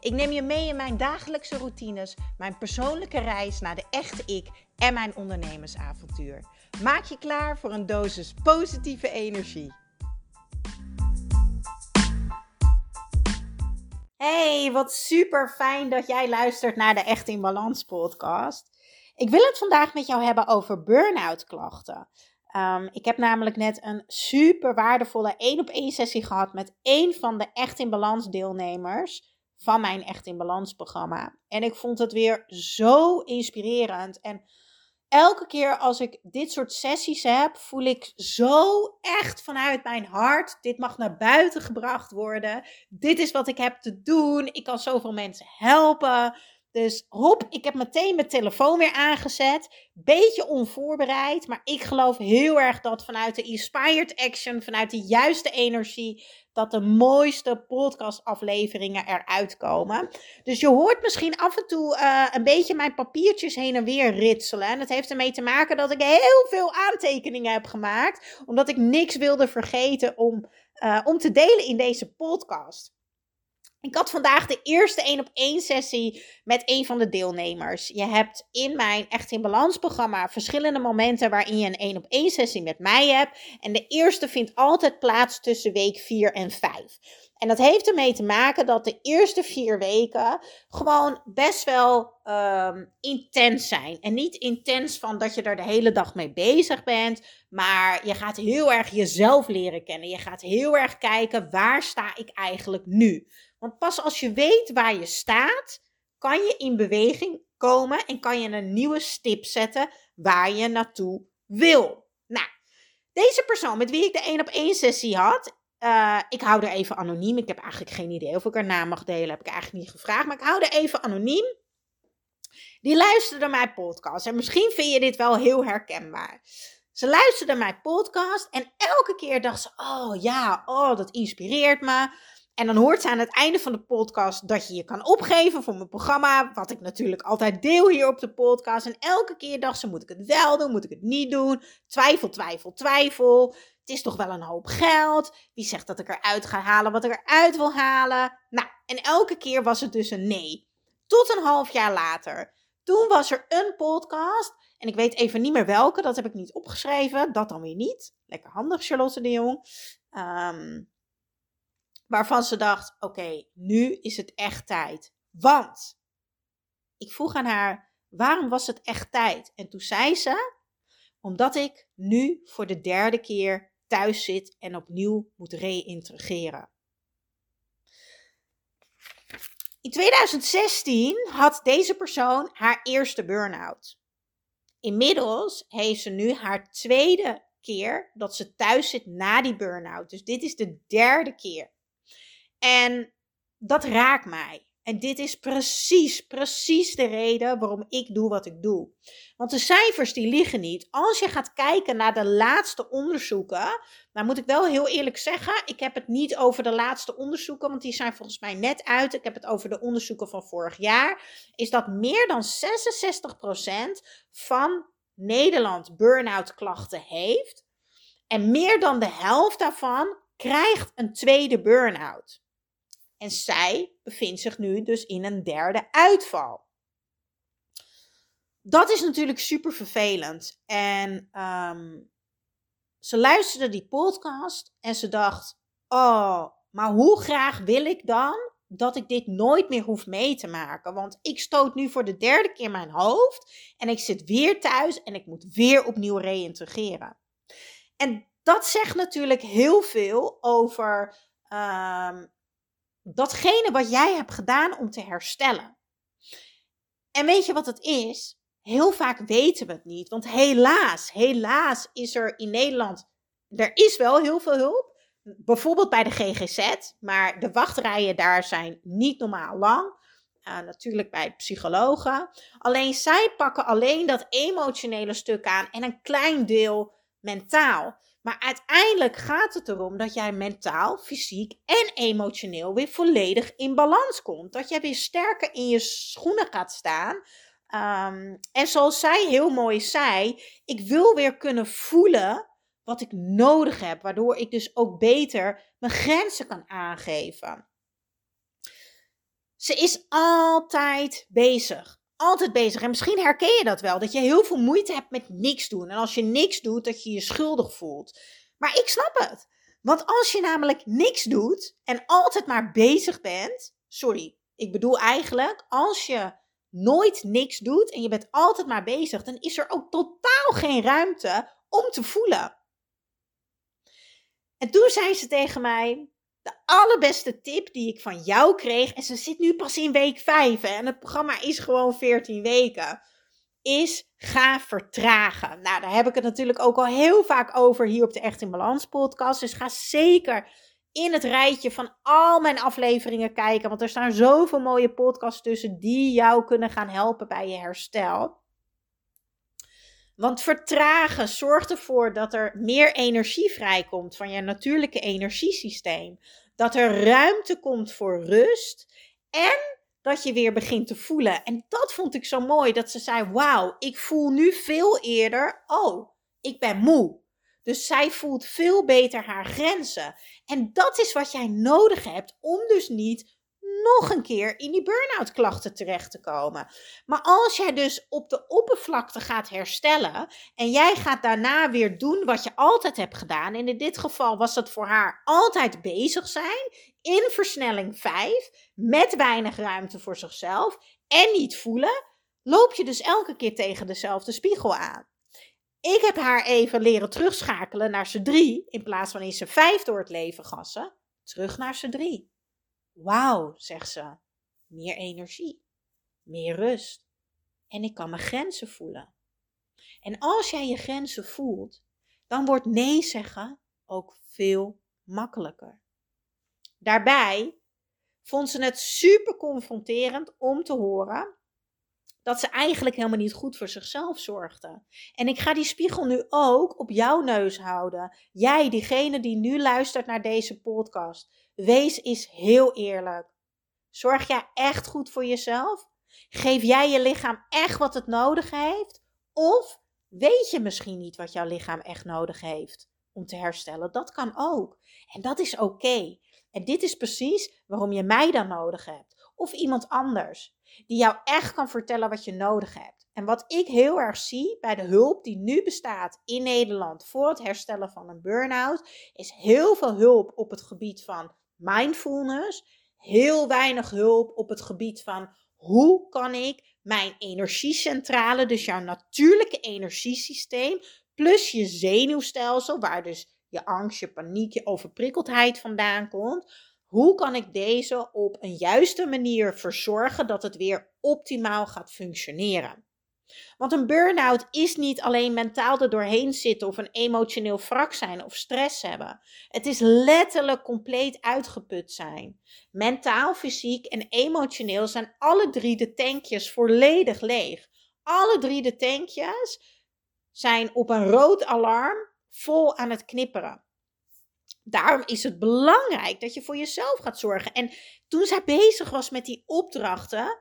Ik neem je mee in mijn dagelijkse routines, mijn persoonlijke reis naar de echte ik en mijn ondernemersavontuur. Maak je klaar voor een dosis positieve energie. Hey, wat super fijn dat jij luistert naar de Echt in Balans podcast. Ik wil het vandaag met jou hebben over burn-out klachten. Um, ik heb namelijk net een super waardevolle 1 op 1 sessie gehad met één van de Echt in Balans deelnemers van mijn Echt in Balans programma. En ik vond het weer zo inspirerend. En elke keer als ik dit soort sessies heb, voel ik zo echt vanuit mijn hart: dit mag naar buiten gebracht worden. Dit is wat ik heb te doen. Ik kan zoveel mensen helpen. Dus hop, ik heb meteen mijn telefoon weer aangezet. Beetje onvoorbereid, maar ik geloof heel erg dat vanuit de inspired action, vanuit de juiste energie, dat de mooiste podcastafleveringen eruit komen. Dus je hoort misschien af en toe uh, een beetje mijn papiertjes heen en weer ritselen. En dat heeft ermee te maken dat ik heel veel aantekeningen heb gemaakt, omdat ik niks wilde vergeten om, uh, om te delen in deze podcast. Ik had vandaag de eerste 1 op 1 sessie met een van de deelnemers. Je hebt in mijn Echt in Balans programma verschillende momenten waarin je een 1 op 1 sessie met mij hebt. En de eerste vindt altijd plaats tussen week 4 en 5. En dat heeft ermee te maken dat de eerste vier weken gewoon best wel um, intens zijn. En niet intens van dat je er de hele dag mee bezig bent, maar je gaat heel erg jezelf leren kennen. Je gaat heel erg kijken waar sta ik eigenlijk nu. Want pas als je weet waar je staat, kan je in beweging komen en kan je een nieuwe stip zetten waar je naartoe wil. Nou, deze persoon met wie ik de 1 op 1 sessie had, uh, ik hou er even anoniem. Ik heb eigenlijk geen idee of ik haar naam mag delen. Heb ik eigenlijk niet gevraagd. Maar ik hou er even anoniem. Die luisterde mijn podcast. En misschien vind je dit wel heel herkenbaar. Ze luisterde mijn podcast. En elke keer dacht ze: Oh ja, oh, dat inspireert me. En dan hoort ze aan het einde van de podcast dat je je kan opgeven voor mijn programma. Wat ik natuurlijk altijd deel hier op de podcast. En elke keer dacht ze: moet ik het wel doen? Moet ik het niet doen? Twijfel, twijfel, twijfel. Het is toch wel een hoop geld. Wie zegt dat ik eruit ga halen wat ik eruit wil halen? Nou, en elke keer was het dus een nee. Tot een half jaar later. Toen was er een podcast. En ik weet even niet meer welke. Dat heb ik niet opgeschreven. Dat dan weer niet. Lekker handig, Charlotte de Jong. Um, waarvan ze dacht: oké, nu is het echt tijd. Want ik vroeg aan haar: waarom was het echt tijd? En toen zei ze: omdat ik nu voor de derde keer thuis zit en opnieuw moet reïntegreren. In 2016 had deze persoon haar eerste burn-out. Inmiddels heeft ze nu haar tweede keer dat ze thuis zit na die burn-out. Dus dit is de derde keer. En dat raakt mij. En dit is precies, precies de reden waarom ik doe wat ik doe. Want de cijfers die liggen niet. Als je gaat kijken naar de laatste onderzoeken, dan moet ik wel heel eerlijk zeggen, ik heb het niet over de laatste onderzoeken, want die zijn volgens mij net uit. Ik heb het over de onderzoeken van vorig jaar. Is dat meer dan 66% van Nederland burn-out klachten heeft. En meer dan de helft daarvan krijgt een tweede burn-out. En zij bevindt zich nu dus in een derde uitval. Dat is natuurlijk super vervelend. En ehm, ze luisterde die podcast en ze dacht: Oh, maar hoe graag wil ik dan dat ik dit nooit meer hoef mee te maken? Want ik stoot nu voor de derde keer mijn hoofd en ik zit weer thuis en ik moet weer opnieuw reïntegreren. En dat zegt natuurlijk heel veel over um, datgene wat jij hebt gedaan om te herstellen. En weet je wat het is? Heel vaak weten we het niet. Want helaas, helaas is er in Nederland, er is wel heel veel hulp. Bijvoorbeeld bij de GGZ, maar de wachtrijen daar zijn niet normaal lang. uh, natuurlijk bij psychologen. Alleen zij pakken alleen dat emotionele stuk aan en een klein deel mentaal. Maar uiteindelijk gaat het erom dat jij mentaal, fysiek en emotioneel weer volledig in balans komt. Dat jij weer sterker in je schoenen gaat staan. Um, en zoals zij heel mooi zei, ik wil weer kunnen voelen wat ik nodig heb, waardoor ik dus ook beter mijn grenzen kan aangeven. Ze is altijd bezig. Altijd bezig. En misschien herken je dat wel. Dat je heel veel moeite hebt met niks doen. En als je niks doet, dat je je schuldig voelt. Maar ik snap het. Want als je namelijk niks doet en altijd maar bezig bent. Sorry, ik bedoel eigenlijk, als je nooit niks doet en je bent altijd maar bezig, dan is er ook totaal geen ruimte om te voelen. En toen zei ze tegen mij: De allerbeste tip die ik van jou kreeg, en ze zit nu pas in week 5 en het programma is gewoon 14 weken, is ga vertragen. Nou, daar heb ik het natuurlijk ook al heel vaak over hier op de Echt in Balans podcast. Dus ga zeker in het rijtje van al mijn afleveringen kijken, want er staan zoveel mooie podcasts tussen die jou kunnen gaan helpen bij je herstel. Want vertragen zorgt ervoor dat er meer energie vrijkomt van je natuurlijke energiesysteem. Dat er ruimte komt voor rust. En dat je weer begint te voelen. En dat vond ik zo mooi. Dat ze zei: Wauw, ik voel nu veel eerder. Oh, ik ben moe. Dus zij voelt veel beter haar grenzen. En dat is wat jij nodig hebt om dus niet nog een keer in die burn-out klachten terecht te komen. Maar als jij dus op de oppervlakte gaat herstellen en jij gaat daarna weer doen wat je altijd hebt gedaan, en in dit geval was dat voor haar altijd bezig zijn in versnelling 5 met weinig ruimte voor zichzelf en niet voelen, loop je dus elke keer tegen dezelfde spiegel aan. Ik heb haar even leren terugschakelen naar z'n drie in plaats van in z'n vijf door het leven gassen. Terug naar z'n drie. Wauw, zegt ze, meer energie, meer rust. En ik kan mijn grenzen voelen. En als jij je grenzen voelt, dan wordt nee zeggen ook veel makkelijker. Daarbij vond ze het super confronterend om te horen dat ze eigenlijk helemaal niet goed voor zichzelf zorgde. En ik ga die spiegel nu ook op jouw neus houden. Jij, diegene die nu luistert naar deze podcast. Wees eens heel eerlijk. Zorg jij echt goed voor jezelf? Geef jij je lichaam echt wat het nodig heeft? Of weet je misschien niet wat jouw lichaam echt nodig heeft om te herstellen? Dat kan ook. En dat is oké. En dit is precies waarom je mij dan nodig hebt. Of iemand anders. Die jou echt kan vertellen wat je nodig hebt. En wat ik heel erg zie bij de hulp die nu bestaat in Nederland voor het herstellen van een burn-out, is heel veel hulp op het gebied van mindfulness, heel weinig hulp op het gebied van hoe kan ik mijn energiecentrale, dus jouw natuurlijke energiesysteem, plus je zenuwstelsel, waar dus je angst, je paniek, je overprikkeldheid vandaan komt. Hoe kan ik deze op een juiste manier verzorgen dat het weer optimaal gaat functioneren? Want een burn-out is niet alleen mentaal er doorheen zitten of een emotioneel wrak zijn of stress hebben. Het is letterlijk compleet uitgeput zijn. Mentaal, fysiek en emotioneel zijn alle drie de tankjes volledig leeg. Alle drie de tankjes zijn op een rood alarm vol aan het knipperen. Daarom is het belangrijk dat je voor jezelf gaat zorgen. En toen zij bezig was met die opdrachten,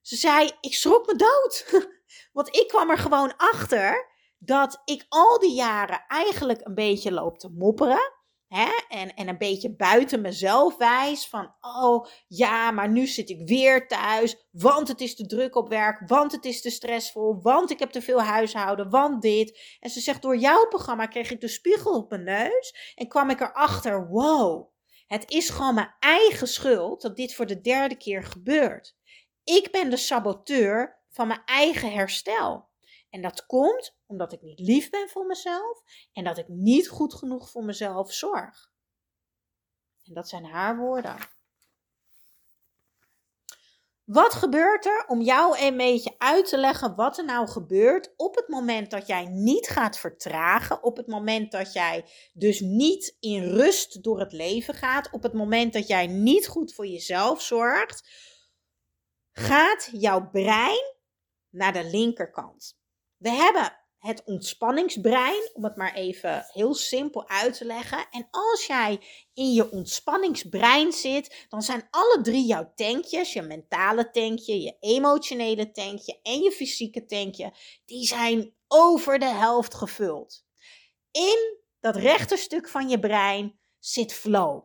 ze zei: Ik schrok me dood. Want ik kwam er gewoon achter dat ik al die jaren eigenlijk een beetje loop te mopperen. Hè? En, en een beetje buiten mezelf wijs van, oh ja, maar nu zit ik weer thuis, want het is te druk op werk, want het is te stressvol, want ik heb te veel huishouden, want dit. En ze zegt, door jouw programma kreeg ik de spiegel op mijn neus en kwam ik erachter, wow, het is gewoon mijn eigen schuld dat dit voor de derde keer gebeurt. Ik ben de saboteur van mijn eigen herstel. En dat komt omdat ik niet lief ben voor mezelf en dat ik niet goed genoeg voor mezelf zorg. En dat zijn haar woorden. Wat gebeurt er om jou een beetje uit te leggen wat er nou gebeurt op het moment dat jij niet gaat vertragen, op het moment dat jij dus niet in rust door het leven gaat, op het moment dat jij niet goed voor jezelf zorgt? gaat jouw brein naar de linkerkant. We hebben het ontspanningsbrein, om het maar even heel simpel uit te leggen. En als jij in je ontspanningsbrein zit, dan zijn alle drie jouw tankjes, je mentale tankje, je emotionele tankje en je fysieke tankje, die zijn over de helft gevuld. In dat rechterstuk van je brein zit flow,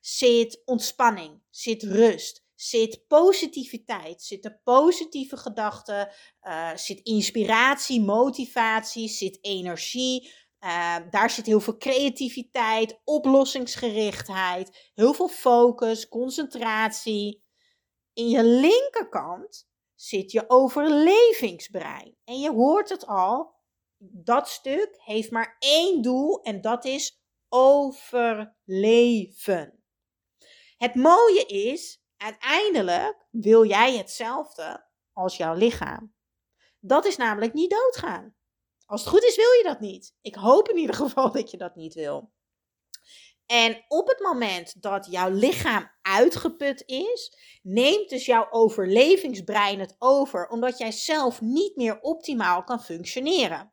zit ontspanning, zit rust, zit positiviteit, zitten positieve gedachten, uh, zit inspiratie, motivatie, zit energie. Uh, daar zit heel veel creativiteit, oplossingsgerichtheid, heel veel focus, concentratie. In je linkerkant zit je overlevingsbrein. En je hoort het al, dat stuk heeft maar één doel en dat is overleven. Het mooie is, uiteindelijk wil jij hetzelfde als jouw lichaam. Dat is namelijk niet doodgaan. Als het goed is, wil je dat niet. Ik hoop in ieder geval dat je dat niet wil. En op het moment dat jouw lichaam uitgeput is, neemt dus jouw overlevingsbrein het over, omdat jij zelf niet meer optimaal kan functioneren.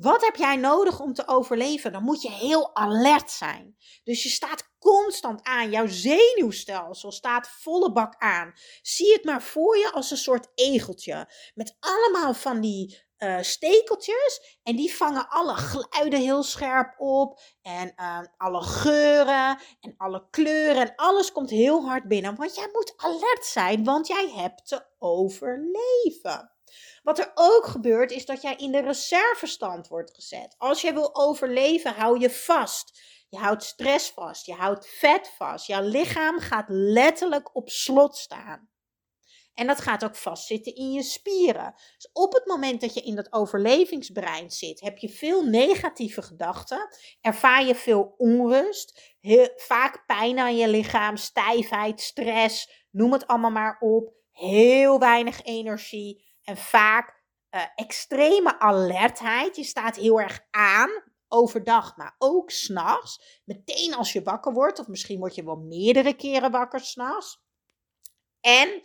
Wat heb jij nodig om te overleven? Dan moet je heel alert zijn. Dus je staat constant aan. Jouw zenuwstelsel staat volle bak aan. Zie het maar voor je als een soort egeltje. Met allemaal van die uh, stekeltjes. En die vangen alle geluiden heel scherp op. En uh, alle geuren en alle kleuren. En alles komt heel hard binnen. Want jij moet alert zijn, want jij hebt te overleven. Wat er ook gebeurt is dat jij in de reservestand wordt gezet. Als jij wil overleven, hou je vast. Je houdt stress vast, je houdt vet vast. Jouw lichaam gaat letterlijk op slot staan. En dat gaat ook vastzitten in je spieren. Dus op het moment dat je in dat overlevingsbrein zit, heb je veel negatieve gedachten, ervaar je veel onrust, heel, vaak pijn aan je lichaam, stijfheid, stress, noem het allemaal maar op, heel weinig energie en vaak uh, extreme alertheid. Je staat heel erg aan overdag, maar ook s'nachts. Meteen als je wakker wordt, of misschien word je wel meerdere keren wakker s'nachts. En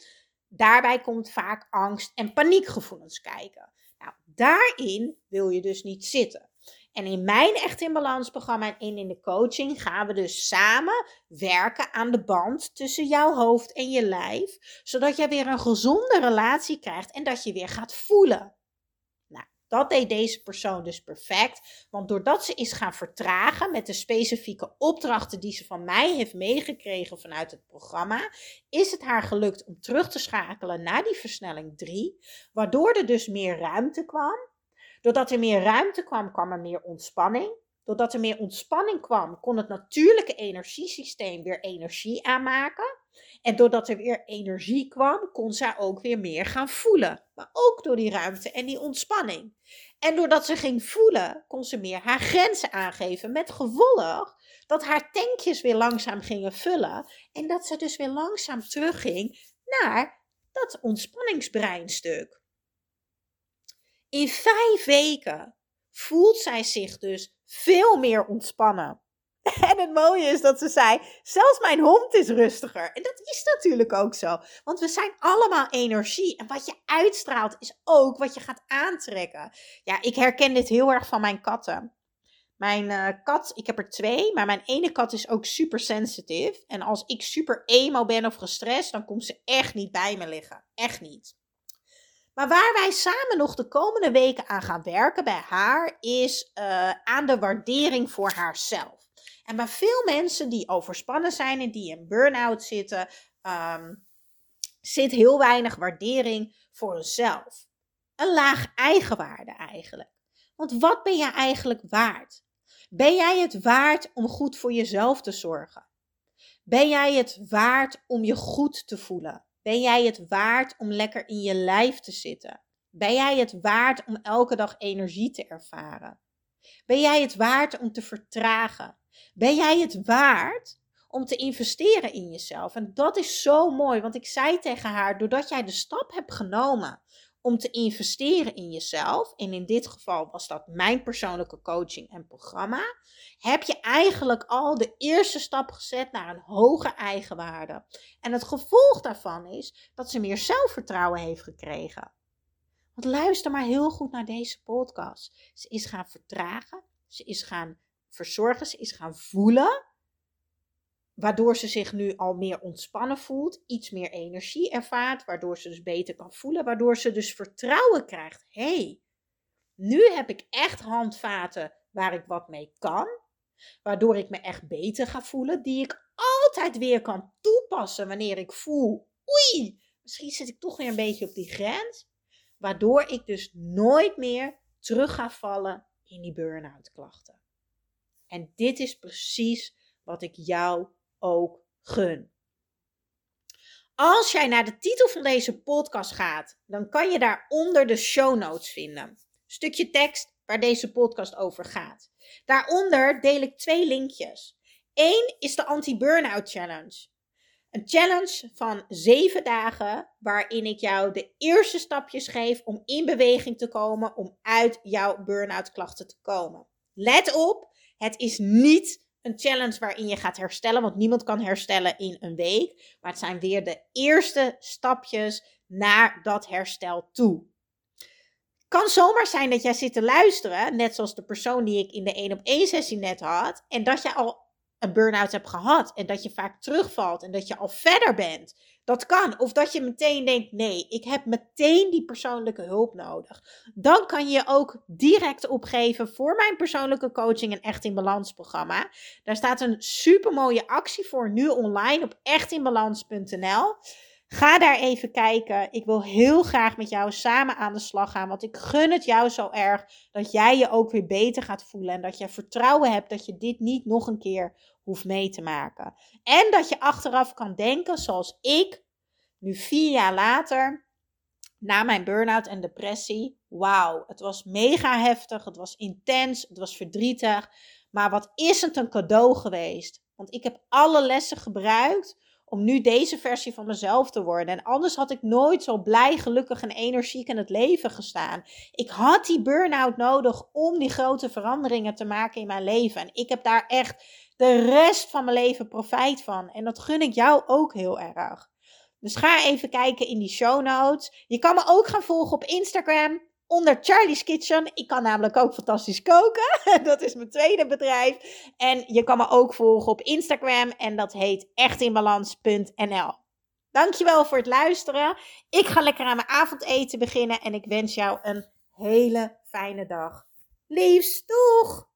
daarbij komt vaak angst en paniekgevoelens kijken. Nou, daarin wil je dus niet zitten. En in mijn Echt in Balans programma en in de coaching gaan we dus samen werken aan de band tussen jouw hoofd en je lijf, zodat jij weer een gezonde relatie krijgt en dat je weer gaat voelen. Nou, dat deed deze persoon dus perfect, want doordat ze is gaan vertragen met de specifieke opdrachten die ze van mij heeft meegekregen vanuit het programma, is het haar gelukt om terug te schakelen naar die versnelling 3, waardoor er dus meer ruimte kwam Doordat er meer ruimte kwam, kwam er meer ontspanning. Doordat er meer ontspanning kwam, kon het natuurlijke energiesysteem weer energie aanmaken. En doordat er weer energie kwam, kon zij ook weer meer gaan voelen. Maar ook door die ruimte en die ontspanning. En doordat ze ging voelen, kon ze meer haar grenzen aangeven. Met gevolg dat haar tankjes weer langzaam gingen vullen. En dat ze dus weer langzaam terugging naar dat ontspanningsbreinstuk. In vijf weken voelt zij zich dus veel meer ontspannen. En het mooie is dat ze zei: zelfs mijn hond is rustiger. En dat is natuurlijk ook zo. Want we zijn allemaal energie. En wat je uitstraalt is ook wat je gaat aantrekken. Ja, ik herken dit heel erg van mijn katten. Mijn uh, kat, ik heb er twee, maar mijn ene kat is ook super sensitief. En als ik super emo ben of gestrest, dan komt ze echt niet bij me liggen. Echt niet. Maar waar wij samen nog de komende weken aan gaan werken bij haar, is uh, aan de waardering voor haarzelf. En bij veel mensen die overspannen zijn en die in burn-out zitten, um, zit heel weinig waardering voor hunzelf. Een laag eigenwaarde eigenlijk. Want wat ben jij eigenlijk waard? Ben jij het waard om goed voor jezelf te zorgen? Ben jij het waard om je goed te voelen? Ben jij het waard om lekker in je lijf te zitten? Ben jij het waard om elke dag energie te ervaren? Ben jij het waard om te vertragen? Ben jij het waard om te investeren in jezelf? En dat is zo mooi, want ik zei tegen haar, doordat jij de stap hebt genomen om te investeren in jezelf, en in dit geval was dat mijn persoonlijke coaching en programma, heb je eigenlijk al de eerste stap gezet naar een hoge eigenwaarde. En het gevolg daarvan is dat ze meer zelfvertrouwen heeft gekregen. Want luister maar heel goed naar deze podcast. Ze is gaan vertragen, ze is gaan verzorgen, ze is gaan voelen Waardoor ze zich nu al meer ontspannen voelt, iets meer energie ervaart, waardoor ze dus beter kan voelen, waardoor ze dus vertrouwen krijgt. Hey, nu heb ik echt handvaten waar ik wat mee kan, waardoor ik me echt beter ga voelen, die ik altijd weer kan toepassen wanneer ik voel, oei, misschien zit ik toch weer een beetje op die grens, waardoor ik dus nooit meer terug ga vallen in die burn-out klachten. En dit is precies wat ik jou ook gun. Als jij naar de titel van deze podcast gaat, dan kan je daaronder de show notes vinden. Stukje tekst waar deze podcast over gaat. Daaronder deel ik twee linkjes. Eén is de Anti-Burnout Challenge. Een challenge van zeven dagen waarin ik jou de eerste stapjes geef om in beweging te komen om uit jouw burn-out klachten te komen. Let op, het is niet een challenge waarin je gaat herstellen, want niemand kan herstellen in een week. Maar het zijn weer de eerste stapjes naar dat herstel toe. Kan zomaar zijn dat jij zit te luisteren, net zoals de persoon die ik in de 1 op 1 sessie net had, en dat je al een burn-out hebt gehad en dat je vaak terugvalt en dat je al verder bent. Dat kan. Of dat je meteen denkt: nee, ik heb meteen die persoonlijke hulp nodig. Dan kan je ook direct opgeven voor mijn persoonlijke coaching en Echt in Balans programma. Daar staat een super mooie actie voor nu online op echtinbalans.nl. Ga daar even kijken. Ik wil heel graag met jou samen aan de slag gaan. Want ik gun het jou zo erg dat jij je ook weer beter gaat voelen. En dat je vertrouwen hebt dat je dit niet nog een keer hoeft mee te maken. En dat je achteraf kan denken, zoals ik, nu vier jaar later, na mijn burn-out en depressie. Wauw, het was mega heftig, het was intens, het was verdrietig. Maar wat is het een cadeau geweest? Want ik heb alle lessen gebruikt om nu deze versie van mezelf te worden. En anders had ik nooit zo blij, gelukkig en energiek in het leven gestaan. Ik had die burn-out nodig om die grote veranderingen te maken in mijn leven. En ik heb daar echt de rest van mijn leven profijt van. En dat gun ik jou ook heel erg. Dus ga even kijken in die show notes. Je kan me ook gaan volgen op Instagram onder Charlie's Kitchen. Ik kan namelijk ook fantastisch koken. Dat is mijn tweede bedrijf. En je kan me ook volgen op Instagram en dat heet echtinbalans.nl. Dankjewel voor het luisteren. Ik ga lekker aan mijn avondeten beginnen en ik wens jou een hele fijne dag. Liefst, doeg!